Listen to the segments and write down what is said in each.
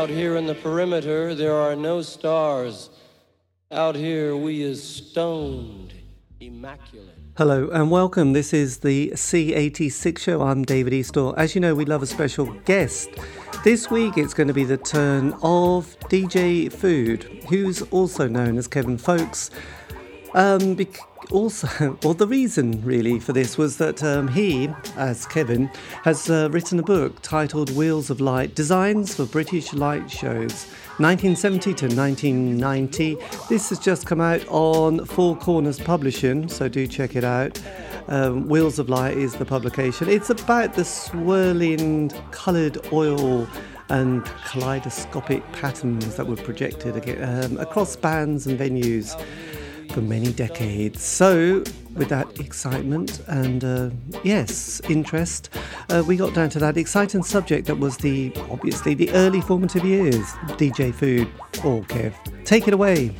Out here in the perimeter, there are no stars. Out here, we is stoned, immaculate. Hello and welcome. This is the C86 show. I'm David Eastaugh. As you know, we love a special guest. This week it's going to be the turn of DJ Food, who's also known as Kevin Foakes. Um, bec- also, well, the reason really for this was that um, he, as Kevin, has uh, written a book titled Wheels of Light Designs for British Light Shows. 1970 to 1990. This has just come out on Four Corners Publishing, so do check it out. Um, Wheels of Light is the publication. It's about the swirling coloured oil and kaleidoscopic patterns that were projected um, across bands and venues for many decades. So, with that excitement and uh, yes, interest, uh, we got down to that exciting subject that was the obviously the early formative years. DJ Food, or Kev, take it away.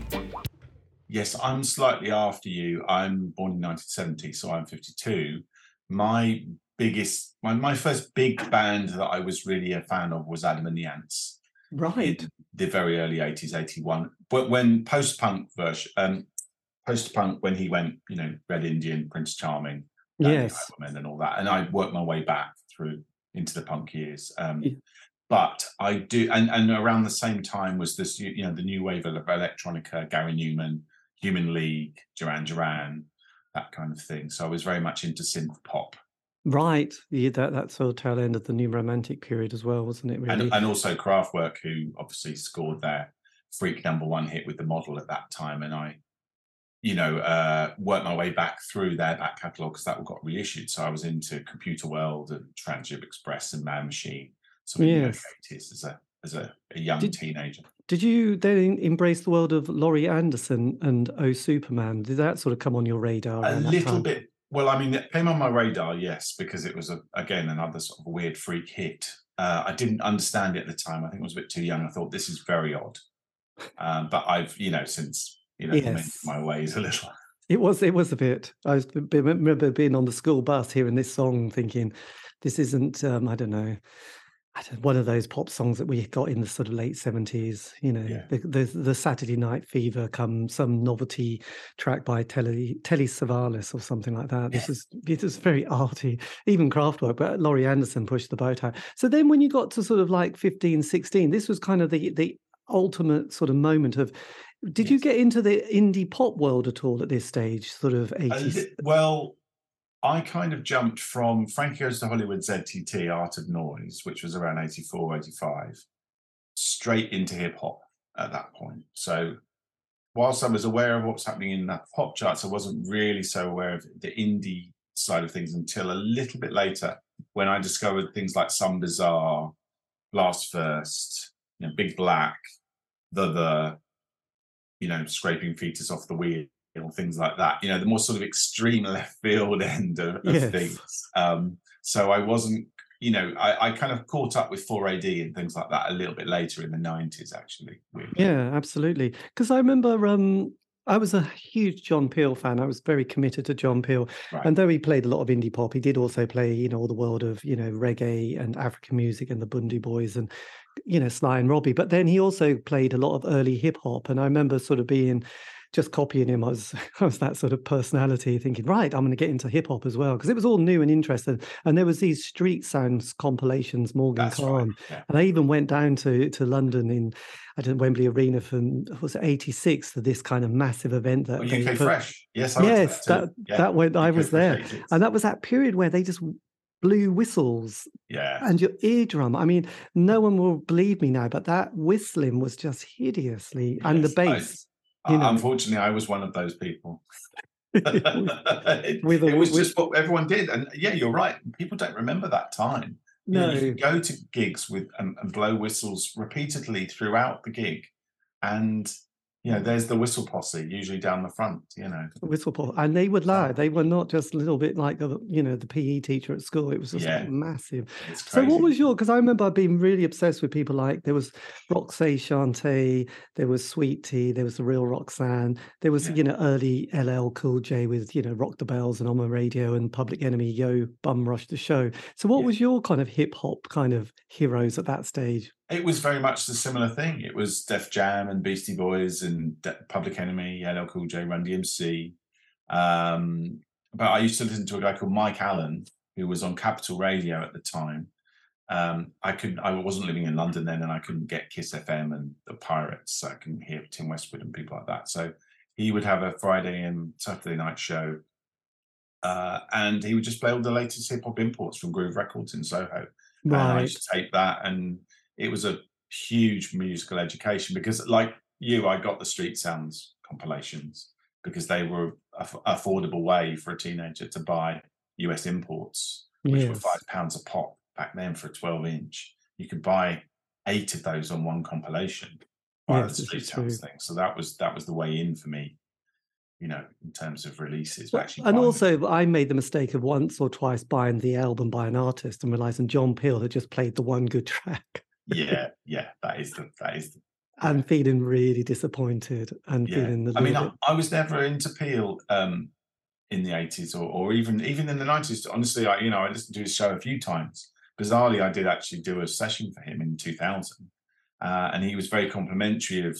Yes, I'm slightly after you. I'm born in 1970, so I'm 52. My biggest, my, my first big band that I was really a fan of was Adam and the Ants. Right. The very early 80s, 81. But when post punk version, um, post punk when he went, you know, Red Indian, Prince Charming, yes, and all that, and I worked my way back through into the punk years. Um, yeah. But I do, and and around the same time was this, you know, the new wave of electronica, Gary Numan, Human League, Duran Duran, that kind of thing. So I was very much into synth pop. Right, yeah, that that sort of tail end of the new romantic period as well, wasn't it? Really, and, and also Kraftwerk, who obviously scored their freak number one hit with the model at that time, and I you know, uh, worked my way back through their back catalogue because that got reissued. So I was into Computer World and Trans-Europe Express and Man Machine. So yes. as a as a, a young did, teenager. Did you then embrace the world of Laurie Anderson and Oh Superman? Did that sort of come on your radar? A little bit. Well, I mean, it came on my radar, yes, because it was a, again another sort of weird freak hit. Uh, I didn't understand it at the time. I think I was a bit too young. I thought this is very odd. Um, but I've, you know, since you know, yes. my ways a little. It was it was a bit. I was, remember being on the school bus hearing this song, thinking, "This isn't um, I don't know." I don't, one of those pop songs that we got in the sort of late seventies, you know, yeah. the, the, the Saturday Night Fever, come some novelty track by Telly Telly Savalas or something like that. This is it is very arty, even Kraftwerk. but Laurie Anderson pushed the boat out. So then, when you got to sort of like 15, 16, this was kind of the the ultimate sort of moment of did yes. you get into the indie pop world at all at this stage, sort of 80s? well, I kind of jumped from Frankie Goes to Hollywood ZTT, Art of Noise, which was around 84, 85, straight into hip hop at that point. So, whilst I was aware of what's happening in that pop charts, I wasn't really so aware of the indie side of things until a little bit later when I discovered things like Some Bizzare, Blast First, you know, Big Black, The The, you know, scraping fetus off the wheel, things like that. You know, the more sort of extreme left field end of, of yes. things. Um, so I wasn't, you know, I, I, kind of caught up with 4AD and things like that a little bit later in the 90s, actually. Really. Yeah, absolutely. Because I remember um, I was a huge John Peel fan. I was very committed to John Peel. Right. And though he played a lot of indie pop, he did also play, you know, all the world of, you know, reggae and African music and the Bhundu Boys and you know, Sly and Robbie. But then he also played a lot of early hip hop. And I remember sort of being just copying him. I was, I was that sort of personality thinking, right, I'm going to get into hip hop as well. Because it was all new and interesting. And there was these street sounds compilations, Morgan That's Khan. Right. Yeah. And I even went down to, to London in, I don't Wembley Arena from, was it 86 for this kind of massive event that. Oh, UK put, Fresh. Yes, I yes, that, that, yeah. that went, I was there. And that was that period where they just blew whistles yeah. and your eardrum. I mean no mm. one will believe me now but that whistling was just hideously yes, and the bass I, you know. unfortunately i was one of those people. It, with a, it was with, just what everyone did and yeah you're right people don't remember that time. No. You, know, you go to gigs with and, and blow whistles repeatedly throughout the gig and you know, there's the whistle posse usually down the front, you know. Whistle posse. And they would uh, lie. They were not just a little bit like, a, you know, the PE teacher at school. It was just yeah. massive. So what was your, because I remember being really obsessed with people like, there was Roxy Shanté, there was Sweet Tee, there was the real Roxanne, there was, yeah. you know, early LL Cool J with, you know, Rock the Bells and on my radio and Public Enemy, Yo, Bum Rush the Show. So what yeah. was your kind of hip hop kind of heroes at that stage? It was very much the similar thing. It was Def Jam and Beastie Boys and De- Public Enemy, LL Cool J, Run DMC. Um, but I used to listen to a guy called Mike Allen, who was on Capital Radio at the time. Um, I couldn't. I wasn't living in London then, and I couldn't get Kiss FM and the Pirates. So I couldn't hear Tim Westwood and people like that. So he would have a Friday and Saturday night show, uh, and he would just play all the latest hip hop imports from Groove Records in Soho. And I Right. used to tape that, and it was a huge musical education because, like you, I got the Street Sounds compilations because they were a f- affordable way for a teenager to buy US imports, which were five pounds a pop back then for a 12 inch. You could buy eight of those on one compilation via Yes, the Street Sounds thing. So that was that was the way in for me, you know, in terms of releases. Well, actually and buying them. also, I made the mistake of once or twice buying the album by an artist and realizing John Peel had just played the one good track yeah, yeah, that is the that is the and feeling really disappointed and yeah. feeling a I mean, I, I was never into Peel um, in the eighties or, or even even in the nineties. Honestly, I you know I listened to his show a few times. Bizarrely, I did actually do a session for him in two thousand, uh, and he was very complimentary of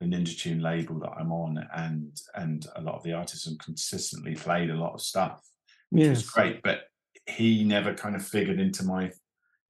the Ninja Tune label that I'm on, and and a lot of the artists, and consistently played a lot of stuff, which was great. But he never kind of figured into my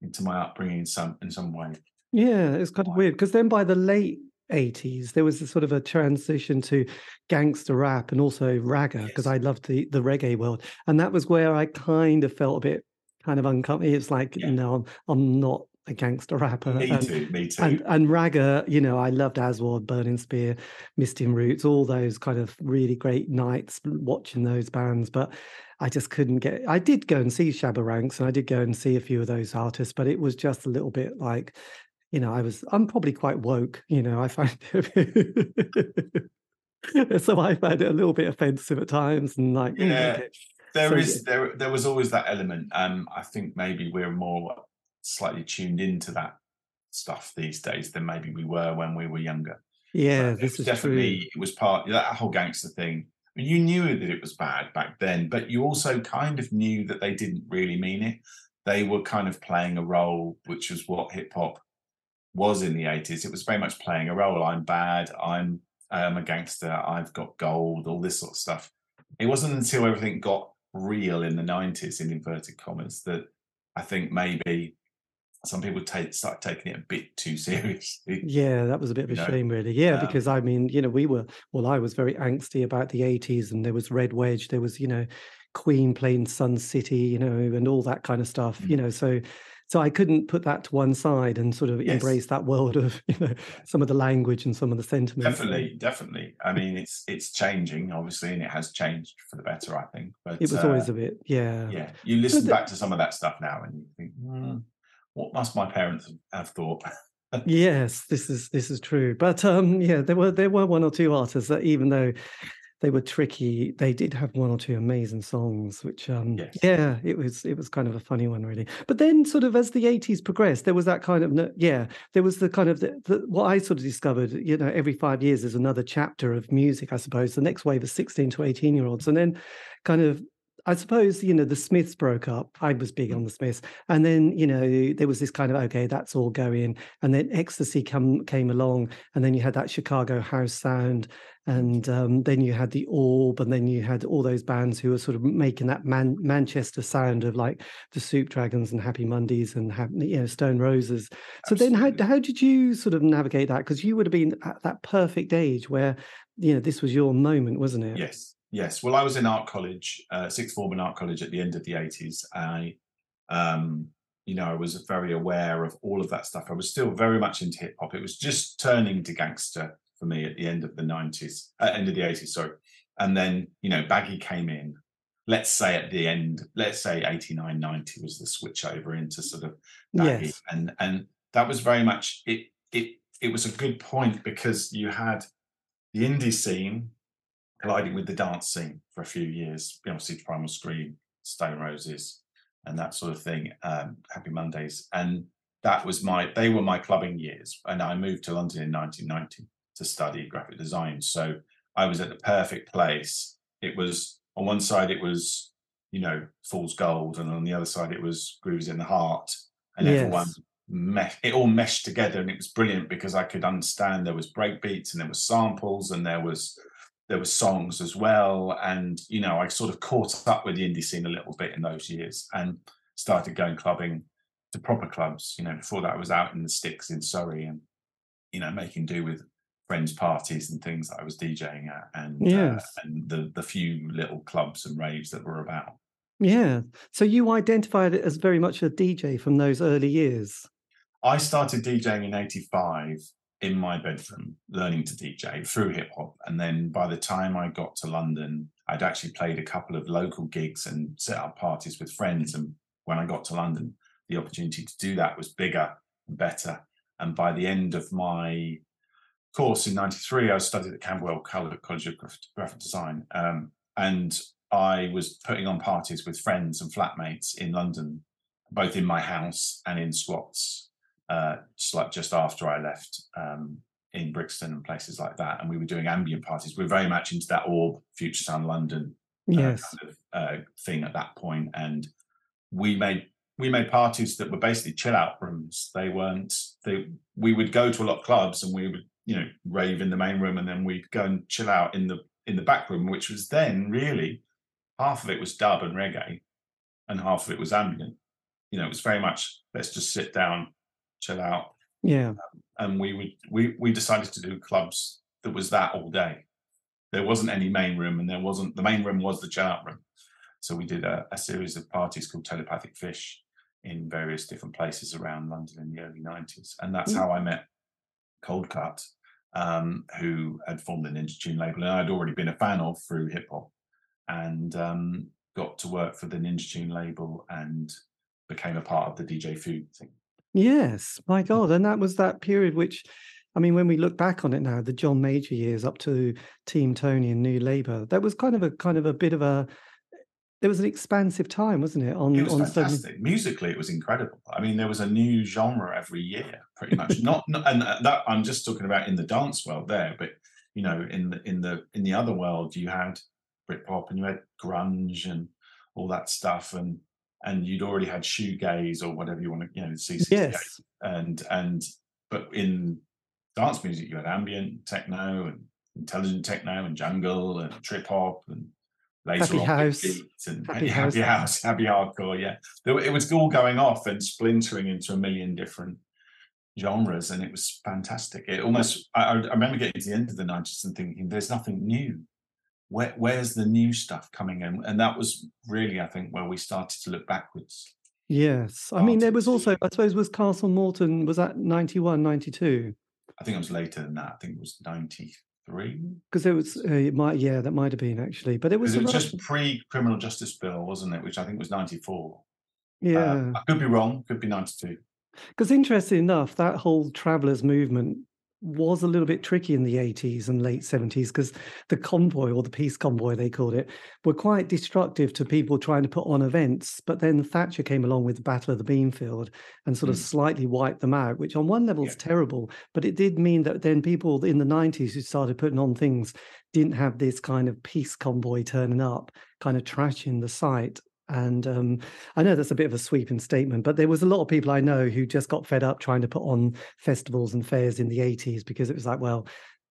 into my upbringing in some in some way. Yeah, it's kind of weird because then by the late 80s, there was a sort of a transition to gangster rap and also ragga because Yes. I loved the, the reggae world. And that was where I kind of felt a bit kind of uncomfortable. It's like, Yeah. no, I'm, I'm not a gangster rapper. Me and, too, me too. and and ragga, you know, I loved Aswad, Burning Spear, Misty in Roots, all those kind of really great nights watching those bands. But I just couldn't get. I did go and see Shabba Ranks, and I did go and see a few of those artists, but it was just a little bit like, you know, I was. I'm probably quite woke, you know. I find it. so I found it a little bit offensive at times, and like, Yeah. okay. There So, is there there was always that element. Um, I think maybe we're more slightly tuned into that stuff these days than maybe we were when we were younger. yeah, this is definitely true. it was part that whole gangster thing. You knew that it was bad back then, but you also kind of knew that they didn't really mean it. They were kind of playing a role, which was what hip hop was in the 80s. It was very much playing a role. I'm bad. I'm I'm a gangster. I've got gold. All this sort of stuff. It wasn't until everything got real in the 90s, in inverted commas, that I think maybe some people take start taking it a bit too seriously. Yeah, that was a bit of a you know, shame, really. Yeah, um, because I mean, you know, we were, well, I was very angsty about the 80s, and there was Red Wedge, there was, you know, Queen playing Sun City, you know, and all that kind of stuff, you Mm. know. So, so I couldn't put that to one side and sort of Yes. embrace that world of, you know, some of the language and some of the sentiments. Definitely, definitely. I mean, it's it's changing, obviously, and it has changed for the better, I think. But It was uh, always a bit, yeah. yeah, you listen back to some of that stuff now, and you think, "Hmm, what must my parents have thought? Yes, this is this is true. But um yeah, there were there were one or two artists that even though they were tricky, they did have one or two amazing songs, which um Yes. yeah, it was it was kind of a funny one really. But then sort of as the 80s progressed, there was that kind of yeah, there was the kind of the, the what I sort of discovered, you know, every 5 years is another chapter of music, I suppose. The next wave is 16 to 18 year olds and then kind of I suppose you know the Smiths broke up. I was big on the Smiths, and then you know there was this kind of okay, that's all going, and then Ecstasy come came along, and then you had that Chicago house sound, and um, then you had the Orb, and then you had all those bands who were sort of making that Man- Manchester sound of like the Soup Dragons and Happy Mondays and you know Stone Roses. So then, how how did you sort of navigate that? Because you would have been at that perfect age where you know this was your moment, wasn't it? Yes, yes. Well, I was in art college, uh, sixth form in art college at the end of the eighties. I, um, you know, I was very aware of all of that stuff. I was still very much into hip hop. It was just turning to gangster for me at the end of the nineties, uh, end of the eighties. Sorry, and then you know, Baggy came in. Let's say at the end, let's say 89, 90 was the switch over into sort of baggy, Yes. and and that was very much it. It it was a good point because you had the indie scene colliding with the dance scene for a few years. You know, obviously Primal Scream, Stone Roses, and that sort of thing. Um, Happy Mondays, and that was my. They were my clubbing years, and I moved to London in 1990 to study graphic design. So I was at the perfect place. It was on one side, it was you know Fool's Gold, and on the other side, it was Groove Is in the Heart, and everyone mesh, it all meshed together, and it was brilliant because I could understand there was break beats and there was samples and there was there were songs as well, and you know I sort of caught up with the indie scene a little bit in those years and started going clubbing to proper clubs. You know, before that I was out in the sticks in Surrey and you know making do with friends' parties and things that I was DJing at, and Yes. uh, and the the few little clubs and raves that were about. Yeah. So you identified it as very much a DJ from those early years. I started DJing in '85 in my bedroom, learning to DJ through hip hop, and then by the time I got to London, I'd actually played a couple of local gigs and set up parties with friends. And when I got to London, the opportunity to do that was bigger and better. And by the end of my course in '93, I studied at Camberwell College of Graphic Design, um, and I was putting on parties with friends and flatmates in London, both in my house and in squats, uh, just like just after I left um, in Brixton and places like that. And we were doing ambient parties. We were very much into that orb, Future Sound London uh, Yes. kind of uh, thing at that point, and we made we made parties that were basically chill out rooms. They weren't. They we would go to a lot of clubs and we would you know rave in the main room, and then we'd go and chill out in the in the back room, which was then really half of it was dub and reggae, and half of it was ambient. You know, it was very much let's just sit down, chill out, Yeah. and we would we we decided to do clubs that was that all day. There wasn't any main room, and there wasn't the main room was the chill out room. So we did a, a series of parties called Telepathic Fish in various different places around London in the early nineties, and that's Mm. how I met Coldcut, um, who had formed the Ninja Tune label, and I'd already been a fan of through hip hop, and um, got to work for the Ninja Tune label and became a part of the DJ Food thing. Yes. My God. And that was that period which, I mean, when we look back on it now, the John Major years up to Team Tony and New Labour, that was kind of a kind of a bit of a there was an expansive time, wasn't it? On It was on fantastic. Musically, it was incredible. I mean, there was a new genre every year, pretty much. Not, not and uh, that I'm just talking about in the dance world there, but you know, in the in the in the other world, you had Britpop and you had grunge and all that stuff, and and you'd already had shoegaze or whatever you want to, you know, C68, Yes. and and but in dance music, you had ambient techno and intelligent techno and jungle and trip hop and later Happy house. beats and Happy happy, house. house, happy hardcore. Yeah, it was all going off and splintering into a million different genres, and it was fantastic. It almost I, I I remember getting to the end of the nineties and thinking, "There's nothing new. Where, where's the new stuff coming in?" And that was really, I think, where we started to look backwards. Yes. I mean, there was also. I suppose, was Castle Morton, was that 91, 92? I think it was later than that. I think it was ninety three. Because it was, uh, it might, yeah, that might have been actually, but it was, it was just pre criminal justice bill, wasn't it? Which I think was ninety four. yeah. I could be wrong. Could be ninety two. Because interesting enough, that whole travelers movement was a little bit tricky in the 80s and late 70s because the convoy or the peace convoy they called it were quite destructive to people trying to put on events but then thatcher came along with the battle of the beanfield and sort of Mm. slightly wiped them out which on one level is Yeah. terrible but it did mean that then people in the 90s who started putting on things didn't have this kind of peace convoy turning up kind of trashing the site and um, I know that's a bit of a sweeping statement, but there was a lot of people I know who just got fed up trying to put on festivals and fairs in the 80s because it was like, well,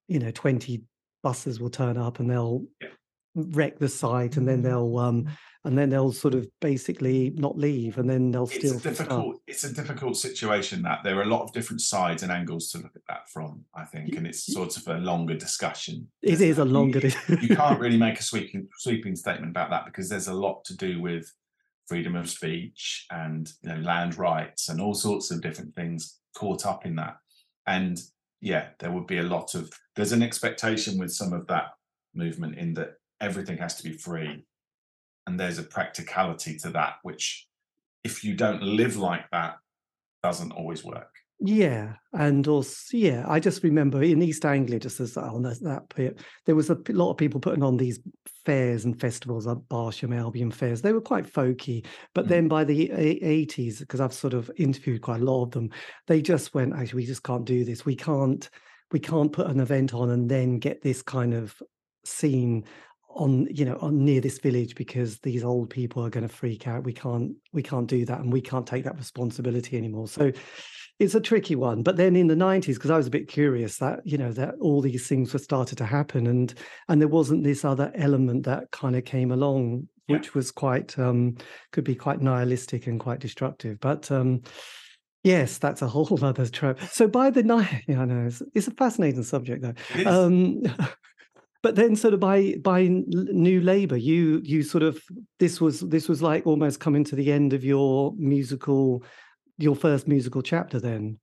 you know, 20 buses will turn up and they'll Yeah. Wreck the site and then they'll um and then they'll sort of basically not leave and then they'll still it's a difficult it's a difficult situation that there are a lot of different sides and angles to look at that from i think and it's sort of a longer discussion. It is a longer you, you can't really make a sweeping sweeping statement about that because there's a lot to do with freedom of speech and you know, land rights and all sorts of different things caught up in that. And yeah there would be a lot of there's an expectation with some of that movement in that everything has to be free and there's a practicality to that which if you don't live like that doesn't always work Yeah, and also yeah, I just remember in East Anglia, just as on that, that bit, there was a lot of people putting on these fairs and festivals, like Barsham Albion fairs. They were quite folky, but Mm. then by the eighties, because I've sort of interviewed quite a lot of them, they just went, actually, we just can't do this. We can't, we can't put an event on and then get this kind of scene on you know on near this village because these old people are going to freak out we can't we can't do that and we can't take that responsibility anymore so it's a tricky one. But then in the nineties, because I was a bit curious that you know that all these things were started to happen, and and there wasn't this other element that kind of came along, Yeah. which was quite um, could be quite nihilistic and quite destructive. But um, yes, that's a whole other trope. So by the night, yeah, I know it's, it's a fascinating subject though. Um, but then, sort of by by New Labour, you you sort of this was this was like almost coming to the end of your musical, your first musical chapter. Then,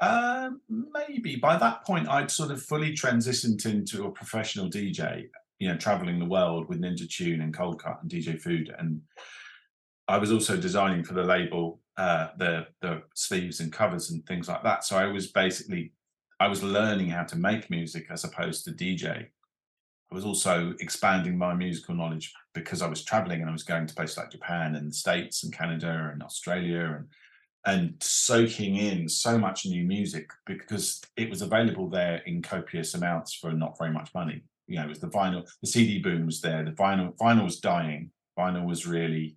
Um, maybe by that point, I'd sort of fully transitioned into a professional DJ. You know, traveling the world with Ninja Tune and Coldcut and DJ Food, and I was also designing for the label uh, the the sleeves and covers and things like that. So I was basically I was learning how to make music as opposed to DJ. I was also expanding my musical knowledge because I was traveling and I was going to places like Japan and the States and Canada and Australia and and soaking in so much new music because it was available there in copious amounts for not very much money. You know, it was the vinyl, the CD boom was there, the vinyl vinyl was dying. Vinyl was really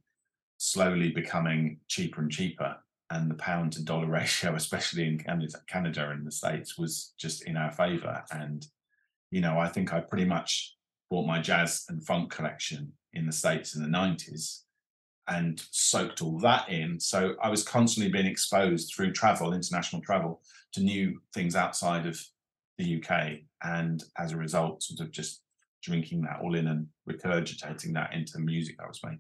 slowly becoming cheaper and cheaper. And the pound to dollar ratio, especially in Canada, Canada and the States, was just in our favor. And, you know, I think I pretty much bought my jazz and funk collection in the States in the 90s and soaked all that in. So I was constantly being exposed through travel, international travel, to new things outside of the UK. And as a result, sort of just drinking that all in and regurgitating that into the music I was making.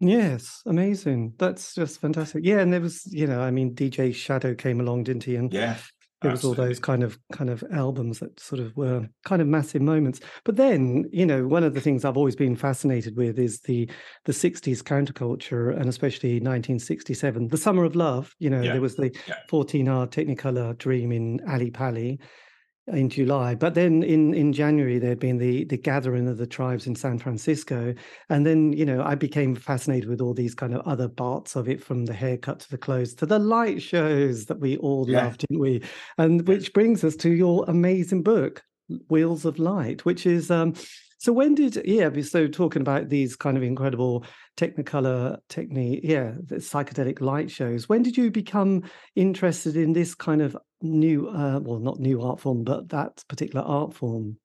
yes, amazing. That's just fantastic. Yeah, and there was, you know, I mean, DJ Shadow came along, didn't he? And Yeah. There was all those kind of kind of albums that sort of were kind of massive moments. But then you know one of the things i've always been fascinated with is the the 60s counterculture and especially 1967 the summer of love you know Yeah, there was the yeah. 14 hour technicolor dream in ali pali in July, but then in in January there'd been the the gathering of the tribes in San Francisco, and then you know I became fascinated with all these kind of other parts of it, from the haircut to the clothes to the light shows that we all Yeah. loved, didn't we? And which brings us to your amazing book, Wheels of Light, which is um. So when did yeah? So talking about these kind of incredible Technicolor technique, yeah, the psychedelic light shows. When did you become interested in this kind of new uh, well not new art form but that particular art form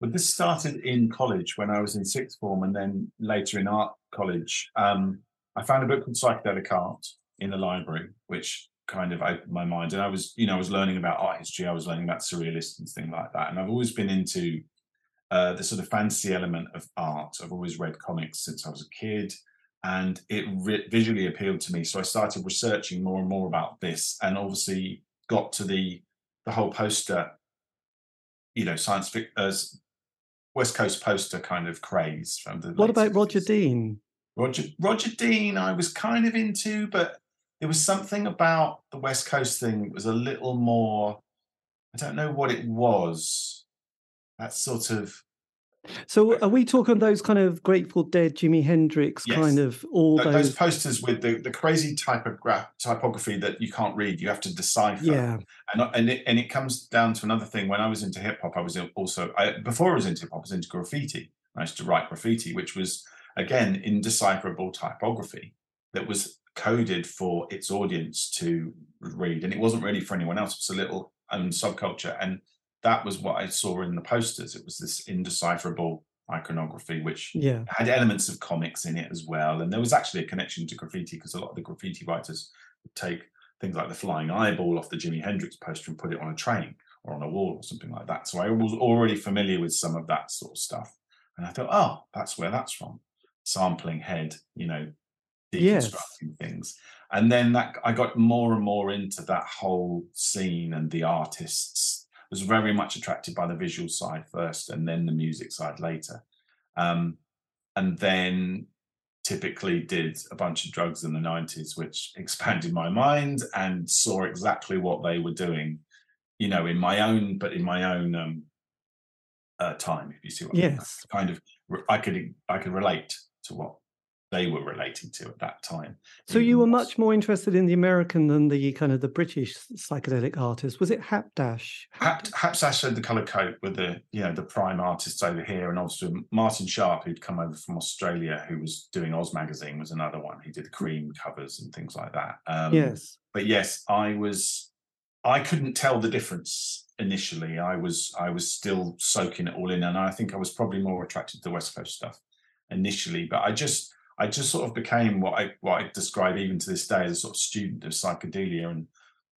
Well, this started in college when I was in sixth form and then later in art college. Um, I found a book called Psychedelic Art in the library, which kind of opened my mind. And I was, you know, I was learning about art history, I was learning about surrealists and things like that. And I've always been into uh, the sort of fantasy element of art. I've always read comics since I was a kid, and it re- visually appealed to me. So I started researching more and more about this, and obviously got to the the whole poster, you know, science fiction, uh, West Coast poster kind of craze from the. what about roger dean Roger Roger Dean, I was kind of into, but there was something about the West Coast thing that was a little more. I don't know what it was. That sort of so are we talking those kind of grateful dead jimi hendrix Yes. kind of all Th- those, those posters with the, the crazy typograph typography that you can't read. You have to decipher. yeah and and it, and it comes down to another thing. When I was into hip hop, I was also I, before I was into hip hop, I was into graffiti. I used to write graffiti, which was again indecipherable typography that was coded for its audience to read, and it wasn't really for anyone else. It was a little own subculture, and that was what I saw in the posters. It was this indecipherable iconography, which yeah had elements of comics in it as well. And there was actually a connection to graffiti because a lot of the graffiti writers would take things like the flying eyeball off the Jimi Hendrix poster and put it on a train or on a wall or something like that. So I was already familiar with some of that sort of stuff. And I thought, oh, that's where that's from. Sampling head, you know, Yes. deconstructing things. And then that I got more and more into that whole scene and the artists. Was very much attracted by the visual side first and then the music side later. Um, and then typically did a bunch of drugs in the 90s which expanded my mind and saw exactly what they were doing you know in my own but in my own um uh, time if you see what I mean. Yes. kind of i could i could relate to what they were relating to at that time so you were much more interested in the american than the kind of the british psychedelic artists was it Hapshash Hap, Hapshash had the colour coat with the you know the prime artists over here, and also Martin Sharp, who'd come over from Australia, who was doing Oz magazine, was another one. He did the cream covers and things like that. Um, yes but yes, I was I couldn't tell the difference initially. I was I was still soaking it all in, and I think I was probably more attracted to the West Coast stuff initially. But I just I just sort of became what I what I describe even to this day as a sort of student of psychedelia and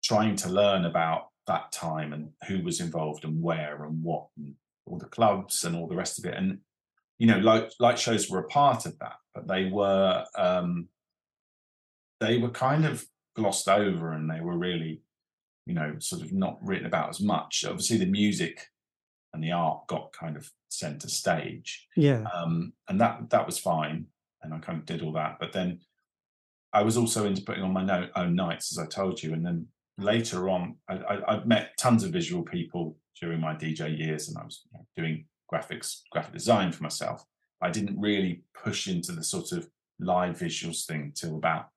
trying to learn about that time and who was involved and where and what and all the clubs and all the rest of it. And you know, light, light shows were a part of that, but they were um, they were kind of glossed over and they were really, you know, sort of not written about as much. Obviously, the music and the art got kind of center stage. Yeah. Um, and that that was fine, and I kind of did all that. But then I was also into putting on my own nights, as I told you, and then later on, I, I, I've met tons of visual people during my DJ years, and I was you know, doing graphics, graphic design for myself. I didn't really push into the sort of live visuals thing till about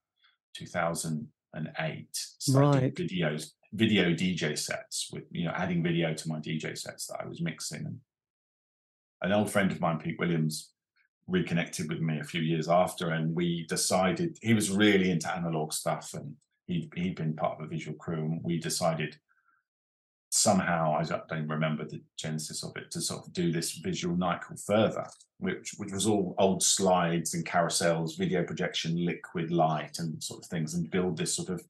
2008. So right. videos, video DJ sets with you know adding video to my DJ sets that I was mixing. And an old friend of mine, Pete Williams, reconnected with me a few years after, and we decided he was really into analog stuff, and he he'd been part of a visual crew, and we decided somehow I don't remember the genesis of it to sort of do this visual night called Further, which which was all old slides and carousels, video projection, liquid light, and sort of things, and build this sort of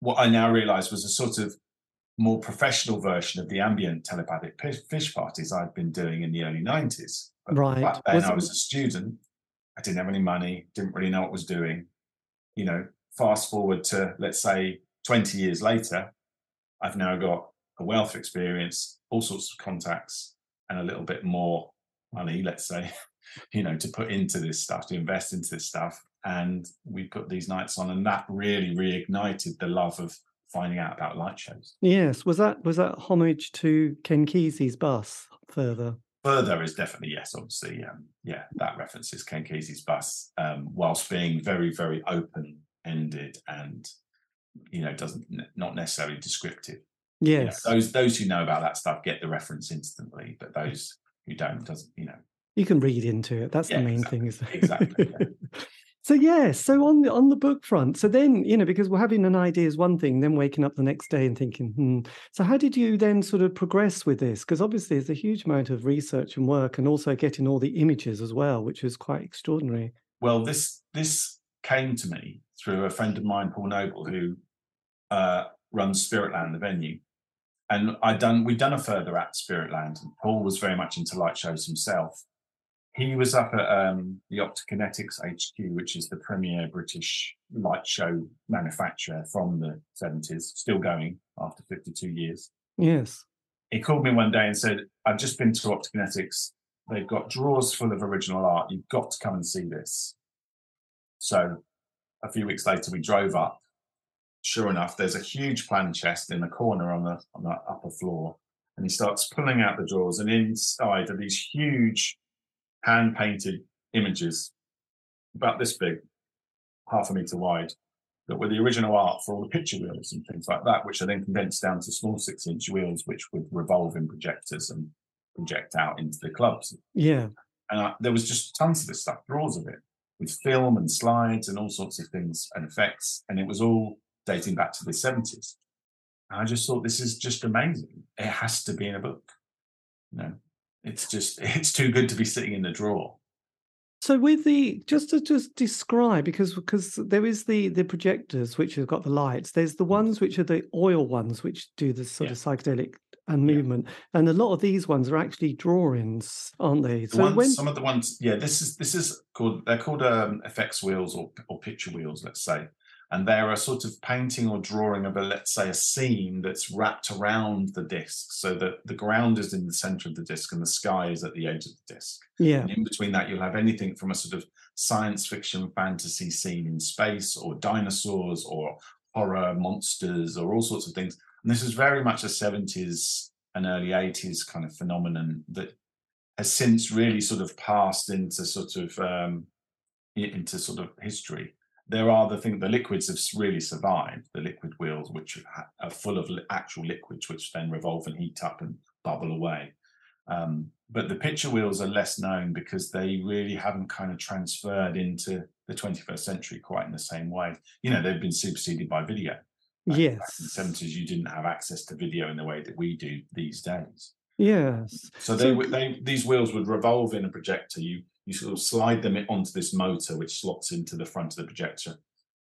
what I now realise was a sort of more professional version of the ambient telepathic fish parties I'd been doing in the early nineties. Right. Back then, was I was a student. I didn't have any money. Didn't really know what I was doing. You know, fast forward to let's say twenty years later, I've now got a wealth of experience, all sorts of contacts, and a little bit more money, let's say, you know, to put into this stuff, to invest into this stuff. And we put these nights on, and that really reignited the love of finding out about light shows. Yes, was that was that homage to Ken Kesey's bus further? Further is definitely yes, obviously, um, yeah, that references Ken Kesey's bus, um, whilst being very, very open ended and you know doesn't not necessarily descriptive. Yes, you know, those those who know about that stuff get the reference instantly, but those who don't doesn't you know. You can read into it. That's yeah, the main exactly, thing, is exactly. Yeah. so yeah, so on the on the book front, so then you know because we're having an idea is one thing, then waking up the next day and thinking, hmm. So how did you then sort of progress with this? Because obviously there's a huge amount of research and work, and also getting all the images as well, which is quite extraordinary. Well, this this came to me through a friend of mine, Paul Noble, who uh, runs Spiritland, the venue. And I done we'd done a further at Spiritland, and Paul was very much into light shows himself. He was up at um, the Optokinetics HQ, which is the premier British light show manufacturer from the 70s, still going after 52 years. Yes. He called me one day and said, I've just been to Optokinetics. They've got drawers full of original art. You've got to come and see this. So a few weeks later, we drove up sure enough, there's a huge plan chest in the corner on the on the upper floor, and he starts pulling out the drawers, and inside are these huge hand painted images about this big, half a meter wide, that were the original art for all the picture wheels and things like that, which are then condensed down to small six inch wheels, which would revolve in projectors and project out into the clubs. Yeah. And I, there was just tons of this stuff, drawers of it, with film and slides and all sorts of things and effects. And it was all dating back to the 70s. And I just thought this is just amazing. It has to be in a book. You know, it's just it's too good to be sitting in the drawer. So with the just to just describe because because there is the the projectors which have got the lights. There's the ones which are the oil ones which do the sort yeah. of psychedelic and movement, yeah. and a lot of these ones are actually drawings, aren't they? The so ones, when some of the ones, yeah, this is this is called they're called um, effects wheels or or picture wheels, let's say and they're a sort of painting or drawing of a let's say a scene that's wrapped around the disc so that the ground is in the center of the disc and the sky is at the edge of the disc. Yeah. And in between that you'll have anything from a sort of science fiction fantasy scene in space or dinosaurs or horror monsters or all sorts of things. And this is very much a 70s and early 80s kind of phenomenon that has since really sort of passed into sort of um, into sort of history there are the thing the liquids have really survived the liquid wheels which are full of actual liquids which then revolve and heat up and bubble away um, but the picture wheels are less known because they really haven't kind of transferred into the 21st century quite in the same way you know they've been superseded by video yes. In the seventies, you didn't have access to video in the way that we do these days. Yes. So they would they these wheels would revolve in a projector. You you sort of slide them onto this motor, which slots into the front of the projector,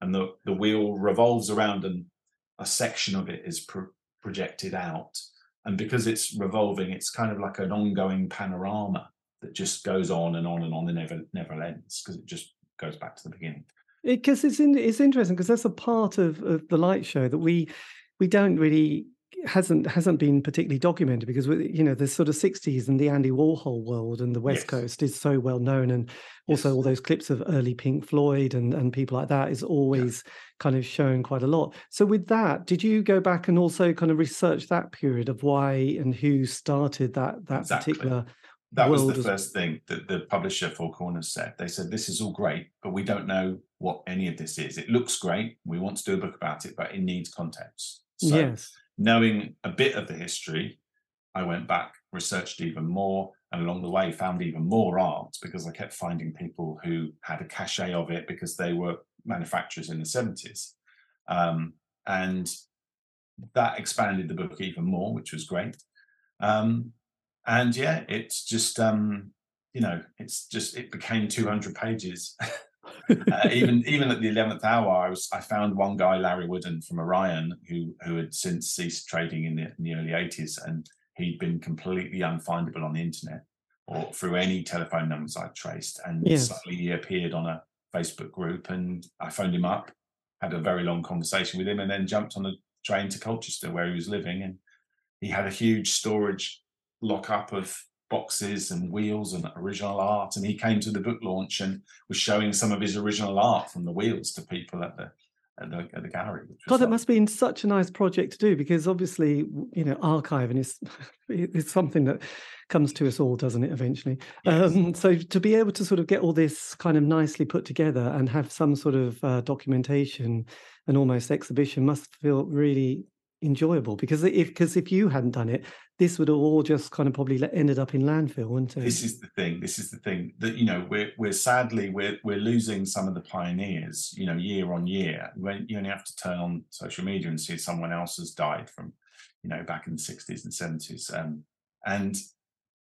and the the wheel revolves around, and a section of it is pro- projected out. And because it's revolving, it's kind of like an ongoing panorama that just goes on and on and on and never never ends because it just goes back to the beginning. Because it, it's in, it's interesting because that's a part of, of the light show that we we don't really hasn't hasn't been particularly documented because you know the sort of 60s and the Andy Warhol world and the West yes. Coast is so well known and also yes. all those clips of early Pink Floyd and and people like that is always yeah. kind of shown quite a lot. So with that, did you go back and also kind of research that period of why and who started that that exactly. particular that was the first thing that the publisher Four Corners said. They said, This is all great, but we don't know what any of this is. It looks great. We want to do a book about it, but it needs context. So yes knowing a bit of the history, I went back, researched even more, and along the way found even more art because I kept finding people who had a cachet of it because they were manufacturers in the 70s. Um, and that expanded the book even more, which was great. Um, and yeah, it's just, um, you know, it's just, it became 200 pages. uh, even even at the eleventh hour, I was I found one guy, Larry Wooden from Orion, who who had since ceased trading in the, in the early eighties, and he'd been completely unfindable on the internet or through any telephone numbers I traced. And yes. suddenly he appeared on a Facebook group, and I phoned him up, had a very long conversation with him, and then jumped on a train to Colchester where he was living, and he had a huge storage lockup of boxes and wheels and original art. And he came to the book launch and was showing some of his original art from the wheels to people at the at the, at the gallery. God, like... it must have been such a nice project to do because obviously, you know, archiving is it's something that comes to us all, doesn't it? Eventually, yes. um, so to be able to sort of get all this kind of nicely put together and have some sort of uh, documentation and almost exhibition must feel really enjoyable because if because if you hadn't done it this would all just kind of probably ended up in landfill wouldn't it this is the thing this is the thing that you know we're we're sadly we're we're losing some of the pioneers you know year on year when you only have to turn on social media and see someone else has died from you know back in the 60s and 70s um, and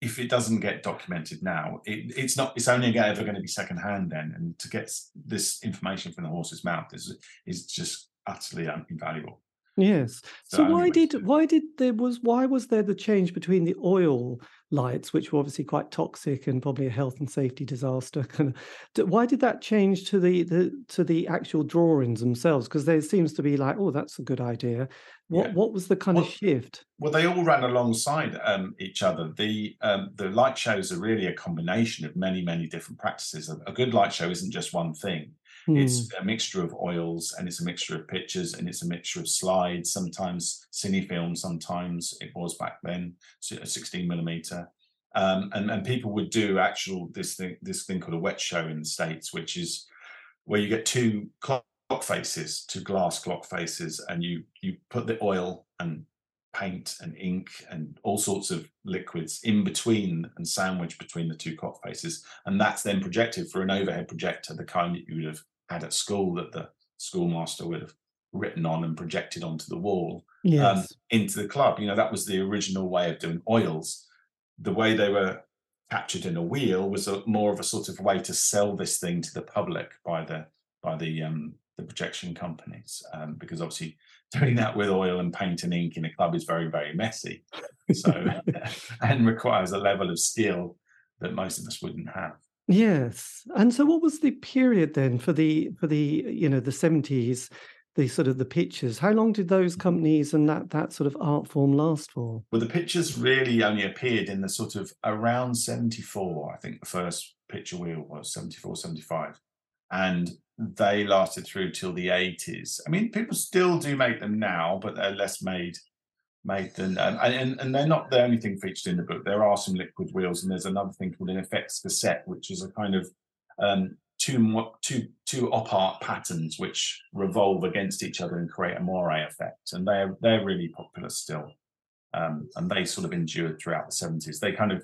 if it doesn't get documented now, it, it's not. It's only ever going to be secondhand then, and to get this information from the horse's mouth is is just utterly invaluable. Yes. So why did why did there was why was there the change between the oil lights, which were obviously quite toxic and probably a health and safety disaster? Kind of, why did that change to the, the to the actual drawings themselves? Because there seems to be like, oh, that's a good idea. What yeah. what was the kind well, of shift? Well, they all ran alongside um, each other. The um, the light shows are really a combination of many many different practices. A, a good light show isn't just one thing. It's hmm. a mixture of oils and it's a mixture of pictures and it's a mixture of slides, sometimes cine film, sometimes it was back then, a 16 millimeter. Um, and, and people would do actual this thing this thing called a wet show in the States, which is where you get two clock faces, two glass clock faces, and you you put the oil and paint and ink and all sorts of liquids in between and sandwich between the two clock faces. And that's then projected for an overhead projector, the kind that you would have had at school that the schoolmaster would have written on and projected onto the wall um, yes. um, into the club. You know, that was the original way of doing oils. The way they were captured in a wheel was a, more of a sort of way to sell this thing to the public by the by the um, the projection companies, um, because obviously doing that with oil and paint and ink in a club is very very messy, so and requires a level of skill that most of us wouldn't have. Yes. And so what was the period then for the for the you know the 70s the sort of the pictures how long did those companies and that that sort of art form last for well the pictures really only appeared in the sort of around 74 i think the first picture wheel was 74 75 and they lasted through till the 80s i mean people still do make them now but they're less made made than and, and and they're not the only thing featured in the book. There are some liquid wheels, and there's another thing called an effects cassette, which is a kind of um, two two two op art patterns which revolve against each other and create a moire effect, and they're they're really popular still, um, and they sort of endured throughout the seventies. They kind of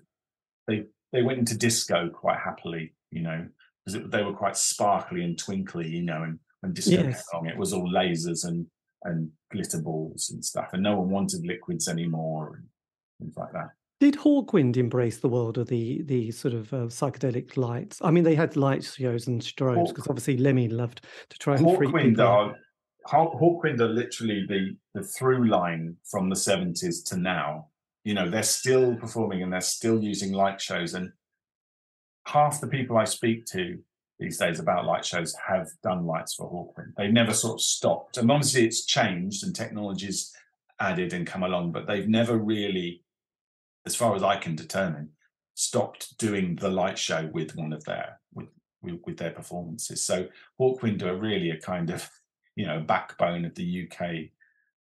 they they went into disco quite happily, you know, because they were quite sparkly and twinkly, you know, and when disco yes. came along, it was all lasers and and glitter balls and stuff, and no one wanted liquids anymore and things like that. Did Hawkwind embrace the world of the the sort of uh, psychedelic lights? I mean, they had light shows and strobes because obviously Lemmy loved to try and Hawkwind are Hawkwind are literally the the through line from the seventies to now. You know, they're still performing and they're still using light shows, and half the people I speak to these days about light shows have done lights for Hawkwind. They've never sort of stopped, and obviously it's changed and technology's added and come along, but they've never really, as far as I can determine, stopped doing the light show with one of their with with, with their performances. So Hawkwind are really a kind of you know backbone of the UK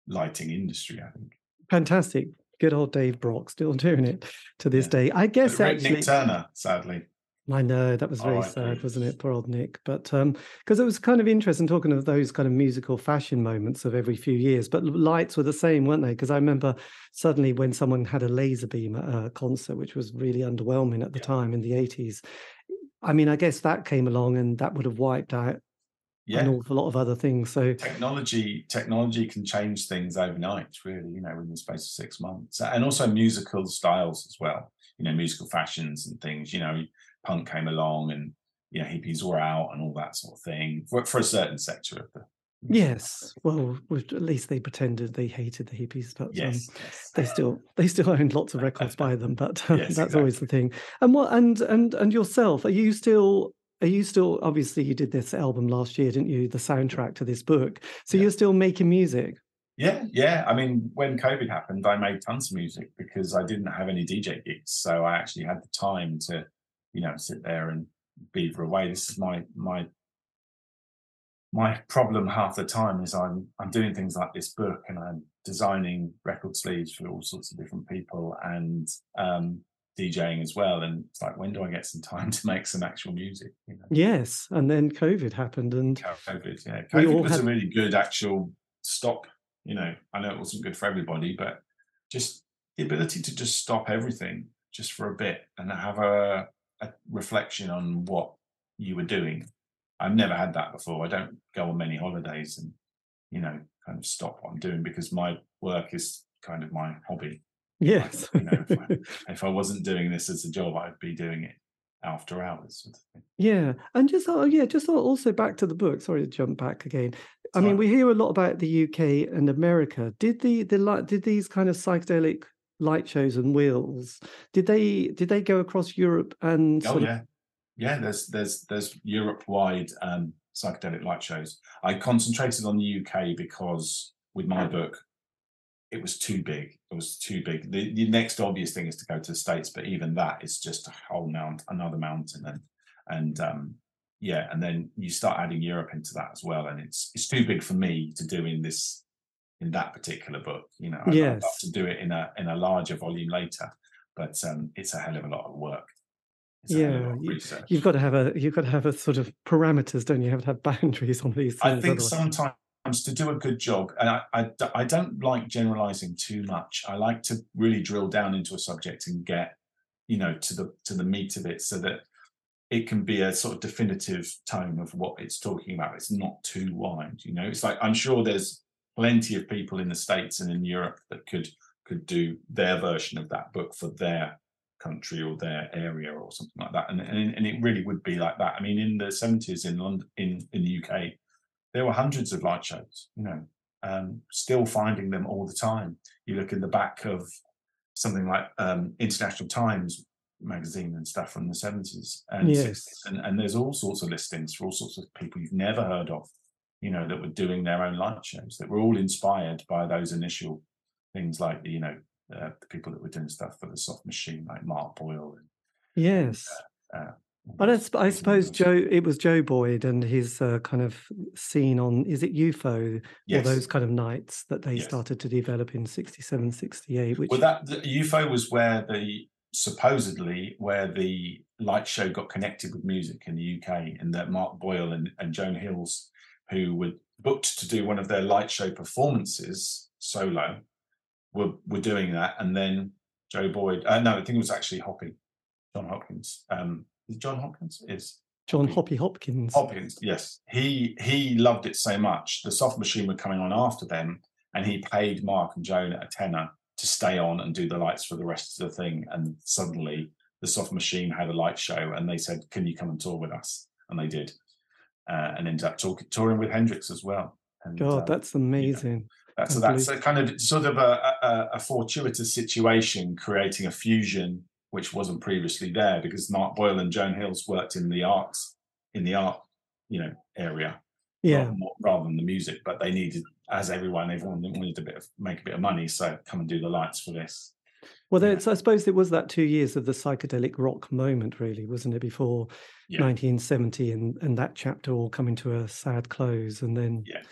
lighting industry. I think. Fantastic. Good old Dave Brock still doing it to this Yeah. day. I guess But actually, Nik Turner, sadly. I know that was very R.I.P.. sad, wasn't it? Poor old Nick. But um, because it was kind of interesting talking of those kind of musical fashion moments of every few years. But lights were the same, weren't they? Because I remember suddenly when someone had a laser beam at a concert, which was really underwhelming at the Yeah. time in the eighties. I mean, I guess that came along and that would have wiped out an awful lot of other things. So technology technology can change things overnight. Really, you know, in the space of six months, and also musical styles as well. You know, musical fashions and things. You know, punk came along, and you know, hippies were out and all that sort of thing for, for a certain sector of the. yes, well, at least they pretended they hated the hippies, but um, Yes. yes. they still they still owned lots of records by them but uh, Yes, that's always the thing and what and and and yourself are you still are you still obviously you did this album last year didn't you the soundtrack to this book so Yeah. you're still making music Yeah, yeah. I mean, when COVID happened, I made tons of music because I didn't have any DJ gigs, so I actually had the time to, you know, sit there and beaver away. This is my my my problem half the time is I'm I'm doing things like this book and I'm designing record sleeves for all sorts of different people and um, DJing as well. And it's like, when do I get some time to make some actual music? You know? yes and then covid happened and COVID, yeah. COVID all was had- a really good actual stop. You know, I know it wasn't good for everybody, but just the ability to just stop everything just for a bit and have a, a reflection on what you were doing. I've never had that before. I don't go on many holidays and, you know, kind of stop what I'm doing because my work is kind of my hobby. yes You know, if I, if I wasn't doing this as a job, I'd be doing it after hours. Sort of thing. yeah and just oh yeah just also back to the book sorry to jump back again i mean we hear a lot about the uk and america did the the did these kind of psychedelic light shows and wheels did they did they go across europe and Oh sort of yeah, yeah. There's there's there's Europe-wide um, psychedelic light shows. I concentrated on the UK because with my book, it was too big. It was too big. The, the next obvious thing is to go to the states, but even that is just a whole mount, another mountain, and and um, yeah, and then you start adding Europe into that as well, and it's it's too big for me to do in this in that particular book. You know, I'd, I'd love Yes. to do it in a in a larger volume later, but um, it's a hell of a lot of work. It's a hell of a Yeah, of you, you've got to have a you've got to have a sort of parameters, don't you? You have to have boundaries on these things. I think otherwise- sometimes to do a good job, and i i don't like generalizing too much. I like to really drill down into a subject and get, you know, to the to the meat of it, so that it can be a sort of definitive tone of what it's talking about. It's not too wide, you know. It's like I'm sure there's plenty of people in the states and in Europe that could could do their version of that book for their country or their area or something like that, and and, and it really would be like that. I mean, in the 70s in London, in in the UK, there were hundreds of light shows, you know, um, still finding them all the time. You look in the back of something like um, International Times magazine and stuff from the 70s and, Yes. 60s, and and there's all sorts of listings for all sorts of people you've never heard of, you know, that were doing their own light shows that were all inspired by those initial things like the, you know, uh, the people that were doing stuff for the soft machine, like Mark Boyle. And, yes. uh, But I, I suppose. Joe, it was Joe Boyd and his uh, kind of scene on, is it UFO? Yes. Or those kind of nights that they Yes. started to develop in 67, 68, which, Well, that the UFO was where the supposedly where the light show got connected with music in the UK, and that Mark Boyle and, and Joan Hills, who were booked to do one of their light show performances solo, were were doing that, and then Joe Boyd. Uh, no, I think it was actually Hoppy, John Hopkins. Um, is John Hopkins is John Hoppy Hopkins. Hopkins, yes. He he loved it so much. The soft machine were coming on after them, and he paid Mark and Joan a tenner to stay on and do the lights for the rest of the thing. And suddenly the soft machine had a light show and they said, Can you come and tour with us? And they did. Uh, and ended up talk, touring with Hendrix as well. And, God, uh, that's amazing. You know, that's, that's a kind of sort of a, a, a, fortuitous situation, creating a fusion which wasn't previously there because Mark Boyle and Joan Hills worked in the arts, in the art, you know, area, yeah, rather, rather than the music. But they needed, as everyone, everyone wanted a bit of make a bit of money, so come and do the lights for this. Well, yeah. I suppose it was that two years of the psychedelic rock moment, really, wasn't it? Before yeah. 1970, and and that chapter all coming to a sad close, and then yeah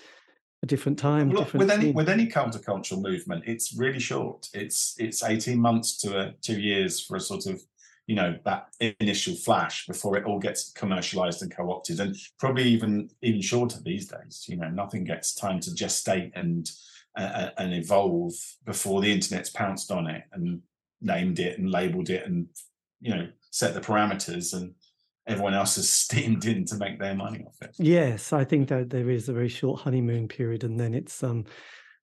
a different time. Well, different with any with any countercultural movement, it's really short. It's it's eighteen months to a, two years for a sort of you know that initial flash before it all gets commercialized and co-opted, and probably even even shorter these days. You know, nothing gets time to gestate and uh, and evolve before the internet's pounced on it and named it and labeled it and you know set the parameters and everyone else has steamed in to make their money off it. Yes, I think that there is a very short honeymoon period, and then it's um,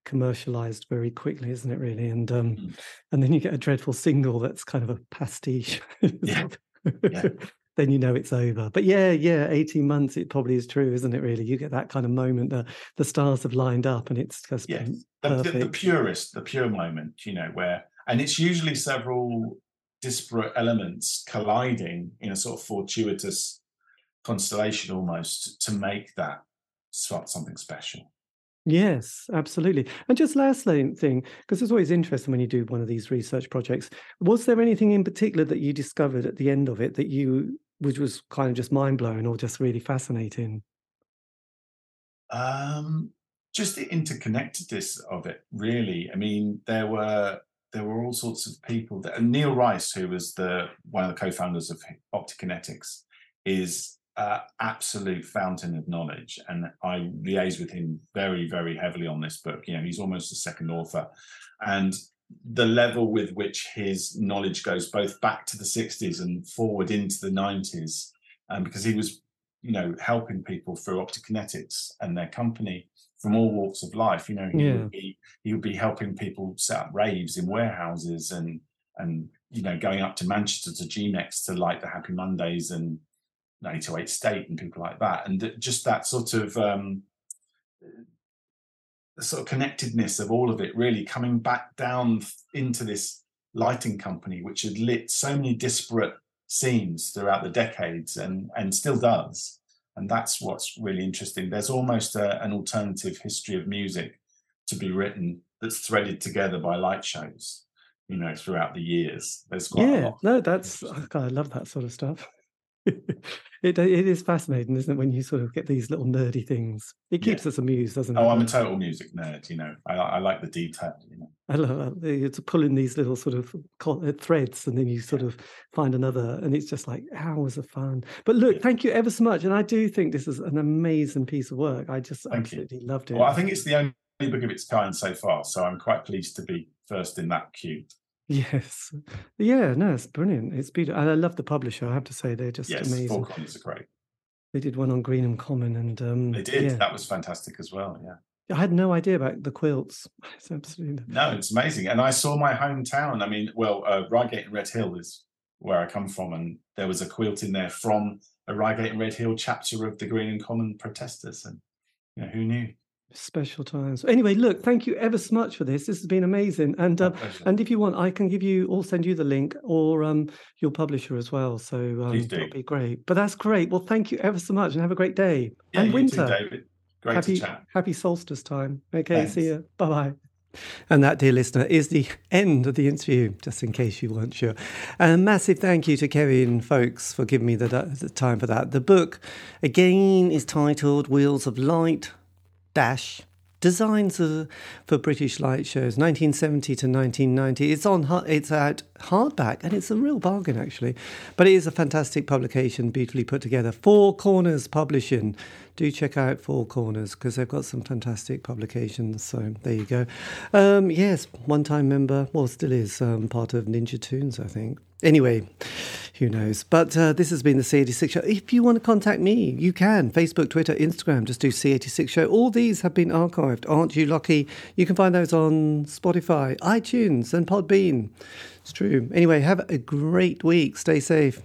commercialized very quickly, isn't it? Really, and um, mm. and then you get a dreadful single that's kind of a pastiche. yeah. yeah. then you know it's over. But yeah, yeah, 18 months, it probably is true, isn't it, really? You get that kind of moment that the stars have lined up and it's just yeah. The, the, the, purest, the pure moment, you know, where, and it's usually several disparate elements colliding in a sort of fortuitous constellation almost to make that something special. Yes, absolutely. And just last thing, because it's always interesting when you do one of these research projects, was there anything in particular that you discovered at the end of it that you, which was kind of just mind blowing or just really fascinating? Um, just the interconnectedness of it, really. I mean, there were there were all sorts of people. That, Neil Rice, who was the one of the co-founders of Optikinetics, is uh, absolute fountain of knowledge, and I liaise with him very, very heavily on this book. You know, he's almost a second author, and the level with which his knowledge goes both back to the 60s and forward into the 90s, um, because he was, you know, helping people through Optikinetics and their company from all walks of life. You know, he yeah. would be he would be helping people set up raves in warehouses and and you know going up to Manchester to G-Mex to like the Happy Mondays and 808 State and people like that, and just that sort of um, the sort of connectedness of all of it really coming back down into this lighting company which had lit so many disparate scenes throughout the decades and and still does and that's what's really interesting. There's almost a, an alternative history of music to be written that's threaded together by light shows, you know, throughout the years. There's quite yeah, no, that's I love that sort of stuff. it it is fascinating, isn't it? When you sort of get these little nerdy things, it keeps yeah. us amused, doesn't it? Oh, I'm a total music nerd. You know, I, I like the detail. You know, I love that. It's pulling these little sort of uh, threads, and then you sort yeah. of find another, and it's just like hours of fun. But look, yeah. thank you ever so much, and I do think this is an amazing piece of work. I just thank absolutely you. loved it. Well, I think it's the only book of its kind so far, so I'm quite pleased to be first in that queue. Yes. Yeah, no, it's brilliant. It's beautiful. And I love the publisher. I have to say, they're just yes, amazing. Four are great. They did one on Greenham Common and um They did. Yeah. That was fantastic as well. Yeah. I had no idea about the quilts. It's absolutely no, it's amazing. And I saw my hometown. I mean, well, uh, Reigate and Redhill is where I come from, and there was a quilt in there from a Reigate and Redhill chapter of the Greenham Common protesters, and you know, who knew? Special times. Anyway, look, thank you ever so much for this. This has been amazing. And uh, and if you want, I can give you or send you the link or um, your publisher as well. So um, that'd be great. But that's great. Well, thank you ever so much, and have a great day. Yeah, and winter, too, David. Great happy, to chat. Happy solstice time. Okay, Thanks. see you. Bye bye. And that, dear listener, is the end of the interview, just in case you weren't sure. And a massive thank you to Kevin Foakes for giving me the, the time for that. The book, again, is titled Wheels of Light Dash designs for British light shows, 1970 to 1990. It's on, it's out hardback, and it's a real bargain actually. But it is a fantastic publication, beautifully put together. Four Corners Publishing. Do check out Four Corners because they've got some fantastic publications. So there you go. Um, yes, one-time member, well, still is um, part of Ninja Tunes, I think. Anyway, who knows? But uh, this has been the C86 Show. If you want to contact me, you can. Facebook, Twitter, Instagram, just do C86 Show. All these have been archived. Aren't you lucky? You can find those on Spotify, iTunes, and Podbean. It's true. Anyway, have a great week. Stay safe.